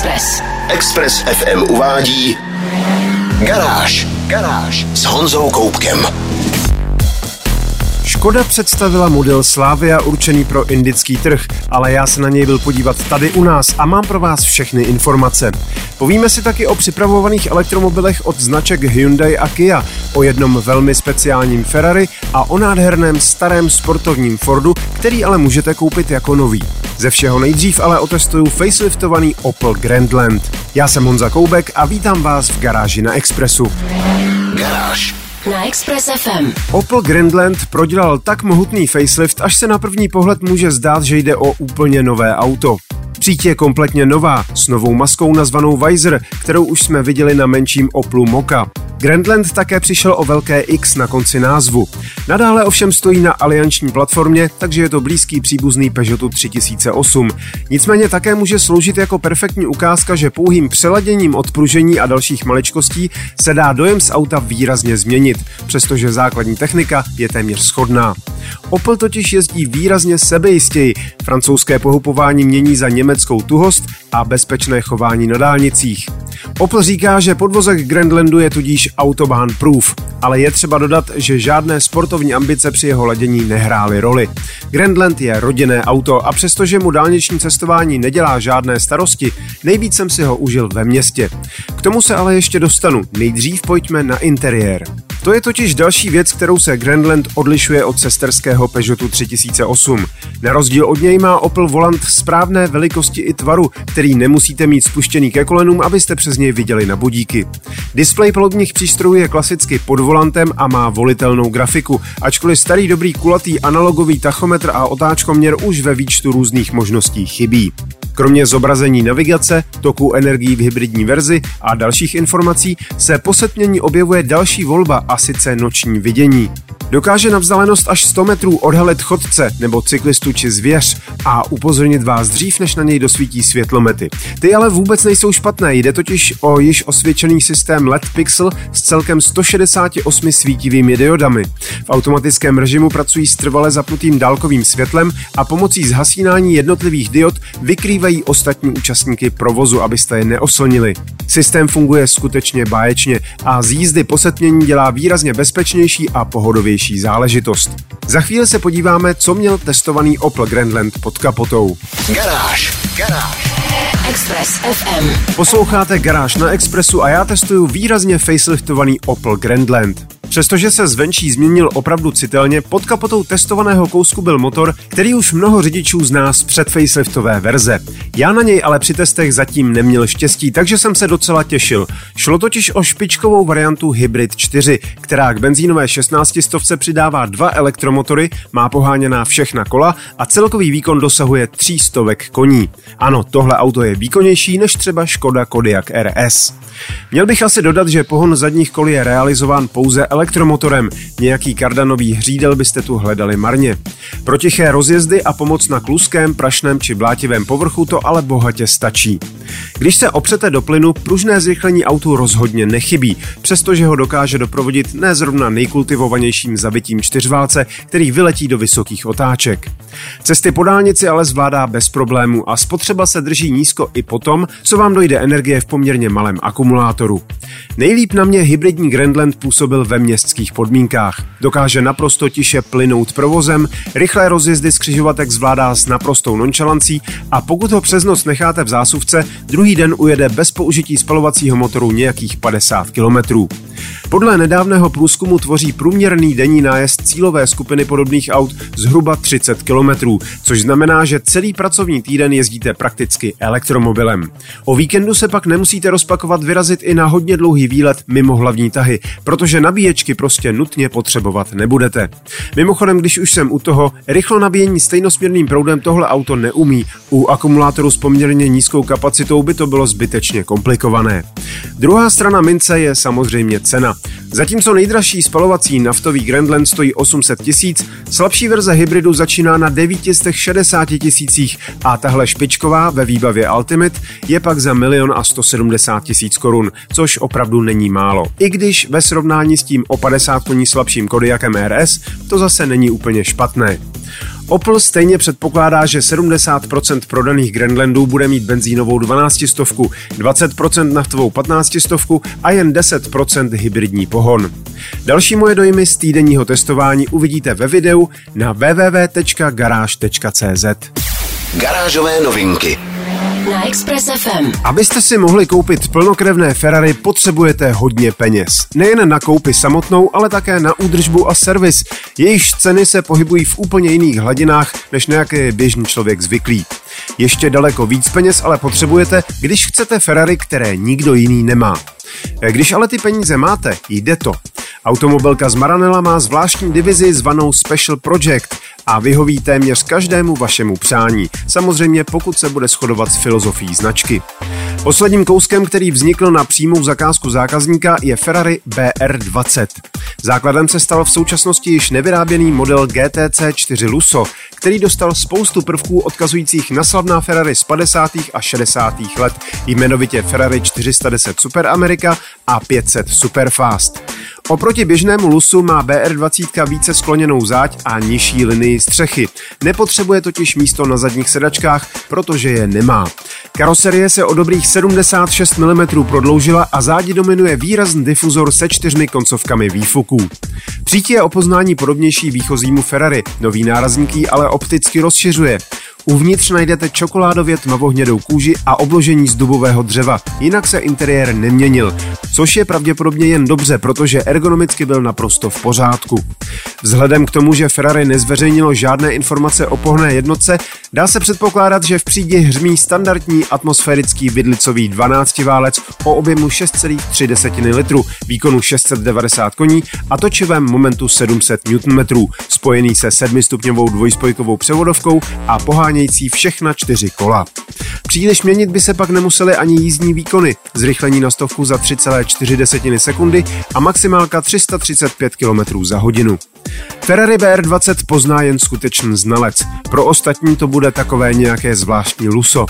Express. Express FM uvádí Garáž. Garáž s Honzou Koupkem. Škoda představila model Slavia určený pro indický trh, ale já se na něj byl podívat tady u nás a mám pro vás všechny informace. Povíme si taky o připravovaných elektromobilech od značek Hyundai a Kia, o jednom velmi speciálním Ferrari a o nádherném starém sportovním Fordu, který ale můžete koupit jako nový. Ze všeho nejdřív ale otestuju faceliftovaný Opel Grandland. Já jsem Honza Koubek a vítám vás v garáži na Expressu. Garáž. Na Express FM. Opel Grandland prodělal tak mohutný facelift, až se na první pohled může zdát, že jde o úplně nové auto. Příď je kompletně nová, s novou maskou nazvanou Visor, kterou už jsme viděli na menším Oplu Moka. Grandland také přišel o velké X na konci názvu. Nadále ovšem stojí na alianční platformě, takže je to blízký příbuzný Peugeotu 3008. Nicméně také může sloužit jako perfektní ukázka, že pouhým přeladěním odpružení a dalších maličkostí se dá dojem z auta výrazně změnit, přestože základní technika je téměř schodná. Opel totiž jezdí výrazně sebejistěji, francouzské pohupování mění za německou tuhost a bezpečné chování na dálnicích. Opel říká, že podvozek Grandlandu je tudíž autobahn proof, ale je třeba dodat, že žádné sportovní ambice při jeho ladění nehrály roli. Grandland je rodinné auto a přestože mu dálniční cestování nedělá žádné starosti, nejvíc jsem si ho užil ve městě. K tomu se ale ještě dostanu, nejdřív pojďme na interiér. To je totiž další věc, kterou se Grandland odlišuje od sesterského Peugeotu 3008. Na rozdíl od něj má Opel volant správné velikosti i tvaru, který nemusíte mít spuštěný ke kolenům, abyste přes něj viděli na budíky. Displej palubních přístrojů je klasicky pod volantem a má volitelnou grafiku, ačkoliv starý dobrý kulatý analogový tachometr a otáčkoměr už ve výčtu různých možností chybí. Kromě zobrazení navigace, toku energií v hybridní verzi a dalších informací se po setmění objevuje další volba a sice noční vidění. Dokáže na vzdálenost až 100 metrů odhalit chodce nebo cyklistu či zvěř a upozornit vás dřív, než na něj dosvítí světlomety. Ty ale vůbec nejsou špatné, jde totiž o již osvědčený systém LED Pixel s celkem 168 svítivými diodami. V automatickém režimu pracují s trvale zapnutým dálkovým světlem a pomocí zhasínání jednotlivých diod vykrývají ostatní účastníky provozu, abyste je neoslnili. Systém funguje skutečně báječně a z jízdy po setmění dělá výrazně bezpečnější a pohodovější záležitost. Za chvíli se podíváme, co měl testovaný Opel Grandland pod kapotou. Garáž. Garáž. Express FM. Posloucháte Garáž na Expressu a já testuju výrazně faceliftovaný Opel Grandland. Přestože se zvenčí změnil opravdu citelně, pod kapotou testovaného kousku byl motor, který už mnoho řidičů zná z předfaceliftové verze. Já na něj ale při testech zatím neměl štěstí, takže jsem se docela těšil. Šlo totiž o špičkovou variantu Hybrid 4, která k benzínové 16 stovce přidává dva elektromotory, má poháněná všechna kola a celkový výkon dosahuje 300 koní. Ano, tohle auto je výkonnější než třeba Škoda Kodiaq RS. Měl bych asi dodat, že pohon zadních kol je realizován pouze elektromotorem. Nějaký kardanový hřídel byste tu hledali marně. Pro tiché rozjezdy a pomoc na kluském, prašném či blátivém povrchu to ale bohatě stačí. Když se opřete do plynu, pružné zrychlení autu rozhodně nechybí, přestože ho dokáže doprovodit ne zrovna nejkultivovanějším zabitím čtyřválce, který vyletí do vysokých otáček. Cesty po dálnici ale zvládá bez problému a spotřeba se drží nízko i potom, co vám dojde energie v poměrně malém akumulátoru. Nejlíp na mě hybridní Grandland působil ve městských podmínkách. Dokáže naprosto tiše plynout provozem, rychlé rozjezdy z křižovatek zvládá s naprostou nonchalancí a pokud ho přes noc necháte v zásuvce, druhý den ujede bez použití spalovacího motoru nějakých 50 kilometrů. Podle nedávného průzkumu tvoří průměrný denní nájezd cílové skupiny podobných aut zhruba 30 km, což znamená, že celý pracovní týden jezdíte prakticky elektromobilem. O víkendu se pak nemusíte rozpakovat vyrazit i na hodně dlouhý výlet mimo hlavní tahy, protože nabíječky prostě nutně potřebovat nebudete. Mimochodem, když už jsem u toho, rychlo nabíjení stejnosměrným proudem tohle auto neumí. U akumulátoru s poměrně nízkou kapacitou by to bylo zbytečně komplikované. Druhá strana mince je samozřejmě cena. Zatímco nejdražší spalovací naftový Grandland stojí 800 tisíc, slabší verze hybridu začíná na 960 tisících a tahle špičková ve výbavě Ultimate je pak za milion a 170 tisíc korun, což opravdu není málo. I když ve srovnání s tím o 50 koní slabším Kodiakem RS to zase není úplně špatné. Opel stejně předpokládá, že 70% prodaných Grandlandů bude mít benzínovou 12 stovku, 20% naftovou 15 stovku a jen 10% hybridní pohon. Další moje dojmy z týdenního testování uvidíte ve videu na www.garage.cz. Garážové novinky na Express FM. Abyste si mohli koupit plnokrevné Ferrari, potřebujete hodně peněz. Nejen na koupi samotnou, ale také na údržbu a servis. Jejichž ceny se pohybují v úplně jiných hladinách, než je běžný člověk zvyklý. Ještě daleko víc peněz ale potřebujete, když chcete Ferrari, které nikdo jiný nemá. Když ale ty peníze máte, jde to. Automobilka z Maranela má zvláštní divizi zvanou Special Project a vyhoví téměř každému vašemu přání. Samozřejmě pokud se bude shodovat s filozofií značky. Posledním kouskem, který vznikl na přímou zakázku zákazníka, je Ferrari BR20. Základem se stal v současnosti již nevyráběný model GTC 4 Lusso, který dostal spoustu prvků odkazujících na slavná Ferrari z 50. a 60. let, jmenovitě Ferrari 410 Super America a 500 Superfast. Oproti běžnému Lusu má BR20 více skloněnou záď a nižší linii střechy. Nepotřebuje totiž místo na zadních sedačkách, protože je nemá. Karoserie se o dobrých 76 mm prodloužila a zádi dominuje výrazný difuzor se čtyřmi koncovkami výfuků. Přítí je o poznání podobnější výchozímu Ferrari, nový nárazník ale opticky rozšiřuje. Uvnitř najdete čokoládově tmavohnědou kůži a obložení z dubového dřeva, jinak se interiér neměnil, což je pravděpodobně jen dobře, protože ergonomicky byl naprosto v pořádku. Vzhledem k tomu, že Ferrari nezveřejnilo žádné informace o pohné jednotce, dá se předpokládat, že v přídi hřmí standardní atmosférický vidlicový 12 válec o objemu 6,3 litru, výkonu 690 koní a točivém momentu 700 Nm, spojený se 7-stupňovou dvojspojkovou převodovkou a pohánějící všechna čtyři kola. Příliš měnit by se pak nemusely ani jízdní výkony, zrychlení na stovku za 3,4 sekundy a maximálka 335 km za hodinu. Ferrari BR20 pozná jen skutečný znalec, pro ostatní to bude takové nějaké zvláštní luso.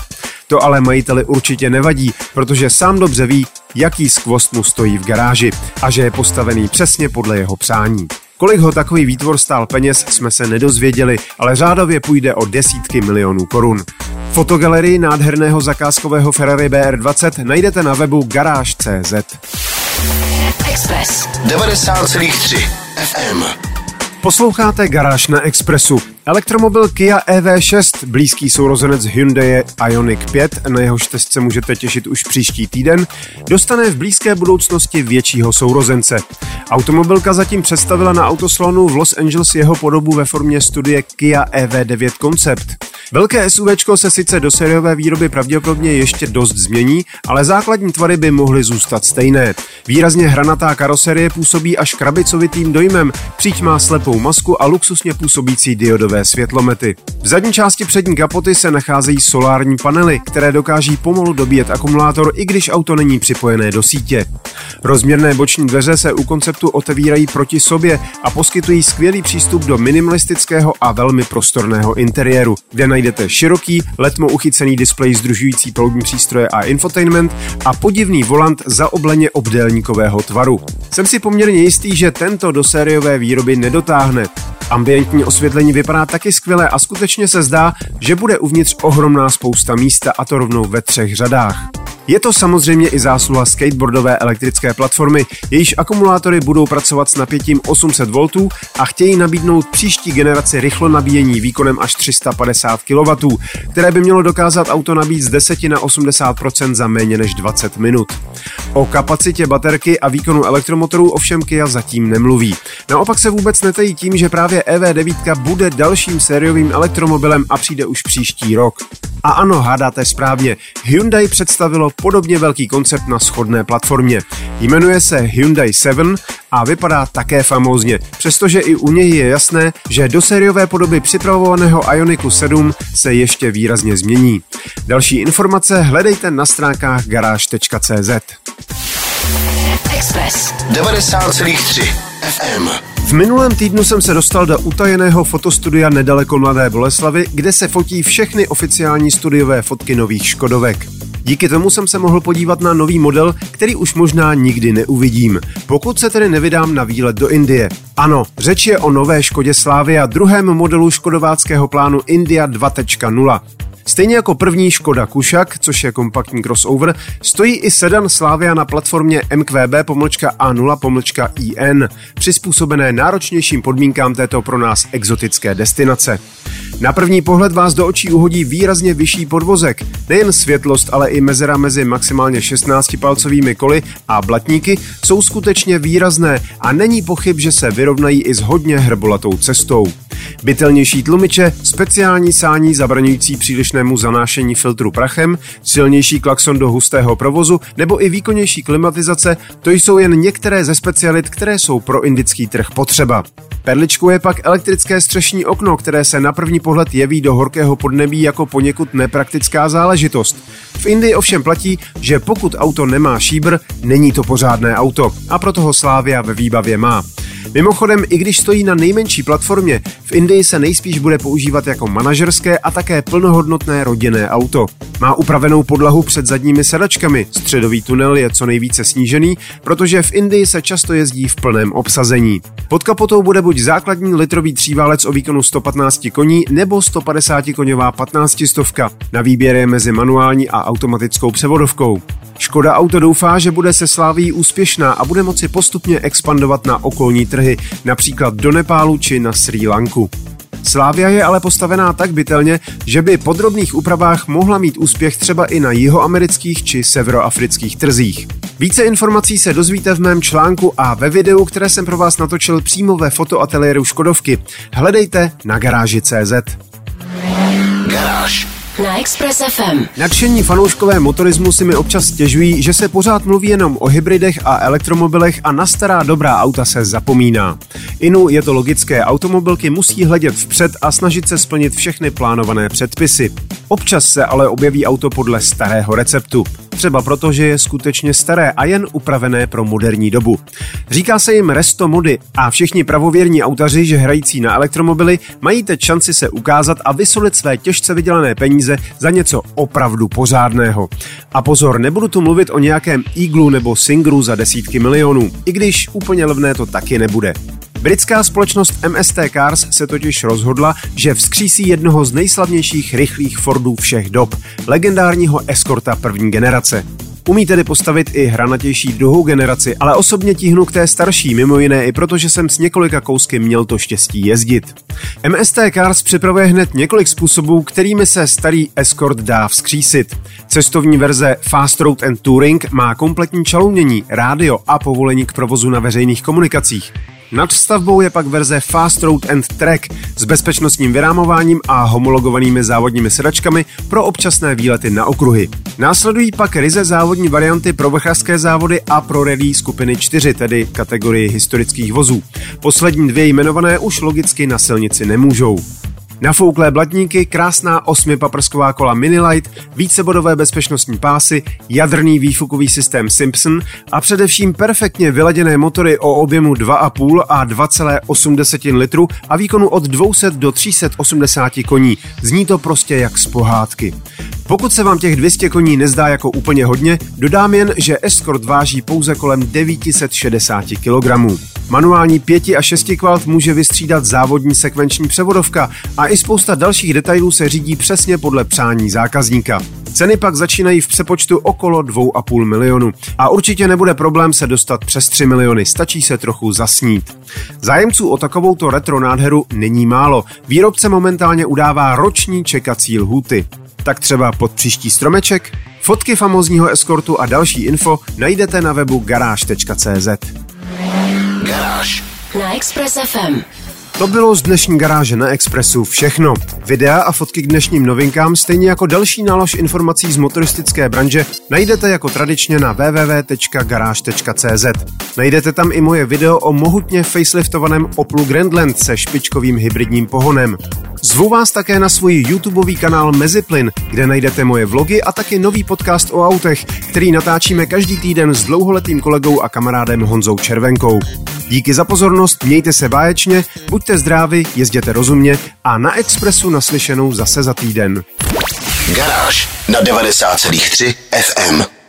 To ale majiteli určitě nevadí, protože sám dobře ví, jaký skvost mu stojí v garáži a že je postavený přesně podle jeho přání. Kolik ho takový výtvor stál peněz, jsme se nedozvěděli, ale řádově půjde o desítky milionů korun. Fotogalerii nádherného zakázkového Ferrari BR20 najdete na webu garáž.cz. Express 90,3 FM. Posloucháte Garáž na Expressu. Elektromobil Kia EV6, blízký sourozenec Hyundai Ioniq 5, na jehož test můžete těšit už příští týden, dostane v blízké budoucnosti většího sourozence. Automobilka zatím představila na autoslonu v Los Angeles jeho podobu ve formě studie Kia EV9 Concept. Velké SUV se sice do sériové výroby pravděpodobně ještě dost změní, ale základní tvary by mohly zůstat stejné. Výrazně hranatá karoserie působí až krabicovitým dojmem, příď má slepou masku a luxusně působící diodové světlomety. V zadní části přední kapoty se nacházejí solární panely, které dokáží pomalu dobíjet akumulátor, i když auto není připojené do sítě. Rozměrné boční dveře se u konceptu otevírají proti sobě a poskytují skvělý přístup do minimalistického a velmi prostorného interiéru, kde najdete široký, letmo uchycený displej združující palubní přístroje a infotainment a podivný volant za obleně obdélníkového tvaru. Jsem si poměrně jistý, že tento do sériové výroby nedotáhne. Ambientní osvětlení vypadá taky skvěle a skutečně se zdá, že bude uvnitř ohromná spousta místa a to rovnou ve třech řadách. Je to samozřejmě i zásluha skateboardové elektrické platformy, jejíž akumulátory budou pracovat s napětím 800 V a chtějí nabídnout příští generaci rychlo nabíjení výkonem až 350 kW, které by mělo dokázat auto nabít z 10 na 80% za méně než 20 minut. O kapacitě baterky a výkonu elektromotorů ovšem Kia zatím nemluví. Naopak se vůbec netejí tím, že právě EV9 bude dalším sériovým elektromobilem a přijde už příští rok. A ano, hádáte správně, Hyundai představilo podobně velký koncept na schodné platformě. Jmenuje se Hyundai 7 a vypadá také famózně, přestože i u něj je jasné, že do sériové podoby připravovaného Ioniku 7 se ještě výrazně změní. Další informace hledejte na stránkách garáž.cz. Express 90,3 FM. V minulém týdnu jsem se dostal do utajeného fotostudia nedaleko Mladé Boleslavy, kde se fotí všechny oficiální studiové fotky nových Škodovek. Díky tomu jsem se mohl podívat na nový model, který už možná nikdy neuvidím, pokud se tedy nevydám na výlet do Indie. Ano, řeč je o nové Škodě Slávia, druhém modelu škodováckého plánu India 2.0. Stejně jako první Škoda Kušak, což je kompaktní crossover, stojí i sedan Slavia na platformě MQB-A0-IN, přizpůsobené náročnějším podmínkám této pro nás exotické destinace. Na první pohled vás do očí uhodí výrazně vyšší podvozek. Nejen světlost, ale i mezera mezi maximálně 16-palcovými koly a blatníky jsou skutečně výrazné a není pochyb, že se vyrovnají i s hodně hrbolatou cestou. Bytelnější tlumiče, speciální sání zabraňující přílišnému zanášení filtru prachem, silnější klakson do hustého provozu nebo i výkonnější klimatizace, to jsou jen některé ze specialit, které jsou pro indický trh potřeba. Perličkou je pak elektrické střešní okno, které se na první pohled jeví do horkého podnebí jako poněkud nepraktická záležitost. V Indii ovšem platí, že pokud auto nemá šíbr, není to pořádné auto a proto ho Slávia ve výbavě má. Mimochodem, i když stojí na nejmenší platformě, v Indii se nejspíš bude používat jako manažerské a také plnohodnotné rodinné auto. Má upravenou podlahu před zadními sedačkami, středový tunel je co nejvíce snížený, protože v Indii se často jezdí v plném obsazení. Pod kapotou bude buď základní litrový tříválec o výkonu 115 koní nebo 150 koňová 15 stovka. Na výběr je mezi manuální a automatickou převodovkou. Škoda Auto doufá, že bude se sláví úspěšná a bude moci postupně expandovat na okolní trhy, například do Nepálu či na Sri Lanku. Slávia je ale postavená tak bytelně, že by po drobných úpravách mohla mít úspěch třeba i na jihoamerických či severoafrických trzích. Více informací se dozvíte v mém článku a ve videu, které jsem pro vás natočil přímo ve fotoateliéru Škodovky. Hledejte na garáži.cz. Garáž na Express FM. Nadšení fanouškové motorismu si mi občas stěžují, že se pořád mluví jenom o hybridech a elektromobilech a na stará dobrá auta se zapomíná. Inu je to logické, automobilky musí hledět vpřed a snažit se splnit všechny plánované předpisy. Občas se ale objeví auto podle starého receptu třeba proto, že je skutečně staré a jen upravené pro moderní dobu. Říká se jim resto mody a všichni pravověrní autaři, že hrající na elektromobily, mají teď šanci se ukázat a vysolit své těžce vydělané peníze za něco opravdu pořádného. A pozor, nebudu tu mluvit o nějakém Eaglu nebo Singru za desítky milionů, i když úplně levné to taky nebude. Britská společnost MST Cars se totiž rozhodla, že vzkřísí jednoho z nejslavnějších rychlých Fordů všech dob, legendárního Escorta první generace. Umí tedy postavit i hranatější druhou generaci, ale osobně tíhnu k té starší, mimo jiné i proto, že jsem s několika kousky měl to štěstí jezdit. MST Cars připravuje hned několik způsobů, kterými se starý Escort dá vzkřísit. Cestovní verze Fast Road and Touring má kompletní čalounění, rádio a povolení k provozu na veřejných komunikacích. Nad stavbou je pak verze Fast Road and Track s bezpečnostním vyrámováním a homologovanými závodními sedačkami pro občasné výlety na okruhy. Následují pak ryze závodní varianty pro vrchařské závody a pro rally skupiny 4, tedy kategorii historických vozů. Poslední dvě jmenované už logicky na silnici nemůžou. Nafouklé blatníky, krásná osmipaprsková kola Minilight, vícebodové bezpečnostní pásy, jadrný výfukový systém Simpson a především perfektně vyladěné motory o objemu 2,5 a 2,8 litru a výkonu od 200 do 380 koní. Zní to prostě jak z pohádky. Pokud se vám těch 200 koní nezdá jako úplně hodně, dodám jen, že Escort váží pouze kolem 960 kg. Manuální 5 a 6 kvalt může vystřídat závodní sekvenční převodovka a i spousta dalších detailů se řídí přesně podle přání zákazníka. Ceny pak začínají v přepočtu okolo 2,5 milionu. A určitě nebude problém se dostat přes 3 miliony, stačí se trochu zasnít. Zájemců o takovouto retro nádheru není málo. Výrobce momentálně udává roční čekací lhuty. Tak třeba pod příští stromeček? Fotky famozního eskortu a další info najdete na webu garáž.cz. Garáž Na Express FM. To bylo z dnešní garáže na Expressu všechno. Videa a fotky k dnešním novinkám, stejně jako další nálož informací z motoristické branže, najdete jako tradičně na www.garage.cz. Najdete tam i moje video o mohutně faceliftovaném Oplu Grandland se špičkovým hybridním pohonem. Zvu vás také na svůj YouTubeový kanál Meziplyn, kde najdete moje vlogy a taky nový podcast o autech, který natáčíme každý týden s dlouholetým kolegou a kamarádem Honzou Červenkou. Díky za pozornost, mějte se báječně, buďte zdraví, jezděte rozumně a na Expressu naslyšenou zase za týden. Garáž na 90,3 FM.